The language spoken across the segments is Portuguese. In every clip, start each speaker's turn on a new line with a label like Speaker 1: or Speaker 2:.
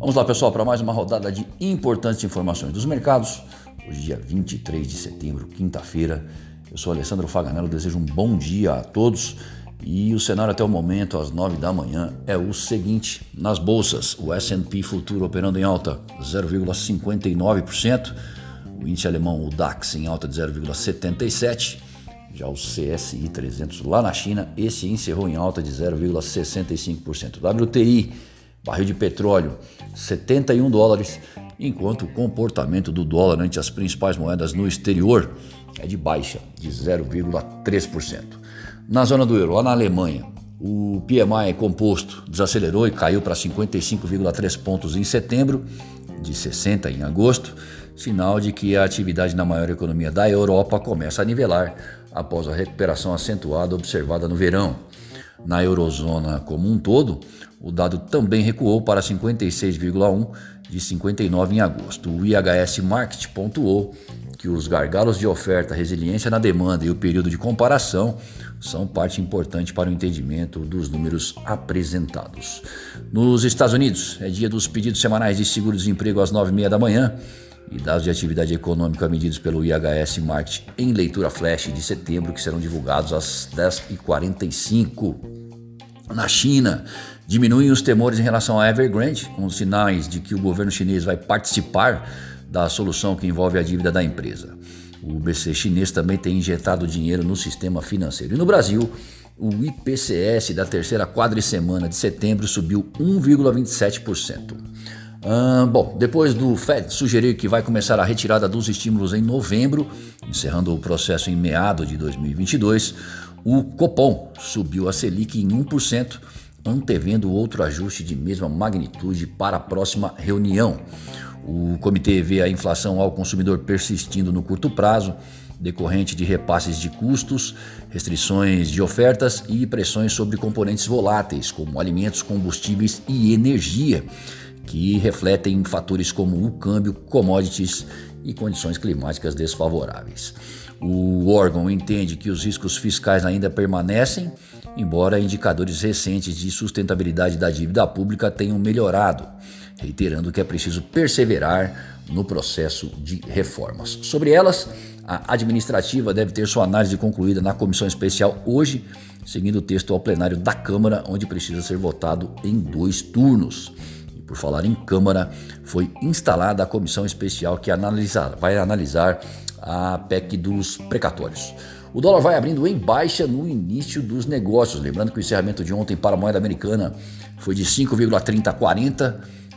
Speaker 1: Vamos lá, pessoal, para mais uma rodada de importantes informações dos mercados. Hoje, dia 23 de setembro, quinta-feira. Eu sou Alessandro Faganello, desejo um bom dia a todos. E o cenário até o momento, às 9 da manhã, é o seguinte: nas bolsas, o SP Futuro operando em alta 0,59%, o índice alemão, o DAX, em alta de 0,77%, já o CSI 300 lá na China, esse encerrou em alta de 0,65%. WTI, barril de petróleo, 71 dólares, enquanto o comportamento do dólar ante as principais moedas no exterior é de baixa, de 0,3%. Na zona do euro, lá na Alemanha, o PMI composto desacelerou e caiu para 55,3 pontos em setembro, de 60 em agosto, sinal de que a atividade na maior economia da Europa começa a nivelar após a recuperação acentuada observada no verão. Na eurozona como um todo, o dado também recuou para 56,1 de 59 em agosto. O IHS Market pontuou que os gargalos de oferta, resiliência na demanda e o período de comparação são parte importante para o entendimento dos números apresentados. Nos Estados Unidos, é dia dos pedidos semanais de seguro-desemprego às 9h30 da manhã e dados de atividade econômica medidos pelo IHS Market em leitura flash de setembro, que serão divulgados às 10h45. Na China, diminuem os temores em relação à Evergrande, com sinais de que o governo chinês vai participar da solução que envolve a dívida da empresa. O BC chinês também tem injetado dinheiro no sistema financeiro. E no Brasil, o IPCS da terceira quadricemana de setembro subiu 1,27%. Bom, depois do Fed sugerir que vai começar a retirada dos estímulos em novembro, encerrando o processo em meado de 2022, o Copom subiu a Selic em 1%, antevendo outro ajuste de mesma magnitude para a próxima reunião. O comitê vê a inflação ao consumidor persistindo no curto prazo, decorrente de repasses de custos, restrições de ofertas e pressões sobre componentes voláteis, como alimentos, combustíveis e energia que refletem fatores como o câmbio, commodities e condições climáticas desfavoráveis. O órgão entende que os riscos fiscais ainda permanecem, embora indicadores recentes de sustentabilidade da dívida pública tenham melhorado, reiterando que é preciso perseverar no processo de reformas. Sobre elas, a administrativa deve ter sua análise concluída na comissão especial hoje, seguindo o texto ao plenário da Câmara, onde precisa ser votado em dois turnos. Por falar em Câmara, foi instalada a comissão especial que analisar, vai analisar a PEC dos precatórios. O dólar vai abrindo em baixa no início dos negócios. Lembrando que o encerramento de ontem para a moeda americana foi de 5,3040,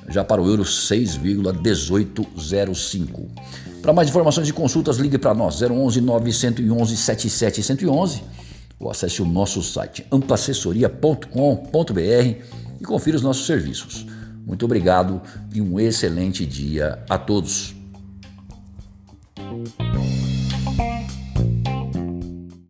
Speaker 1: já para o euro 6,1805. Para mais informações e consultas, ligue para nós 011 911 7711 ou acesse o nosso site amplaassessoria.com.br e confira os nossos serviços. Muito obrigado e um excelente dia a todos.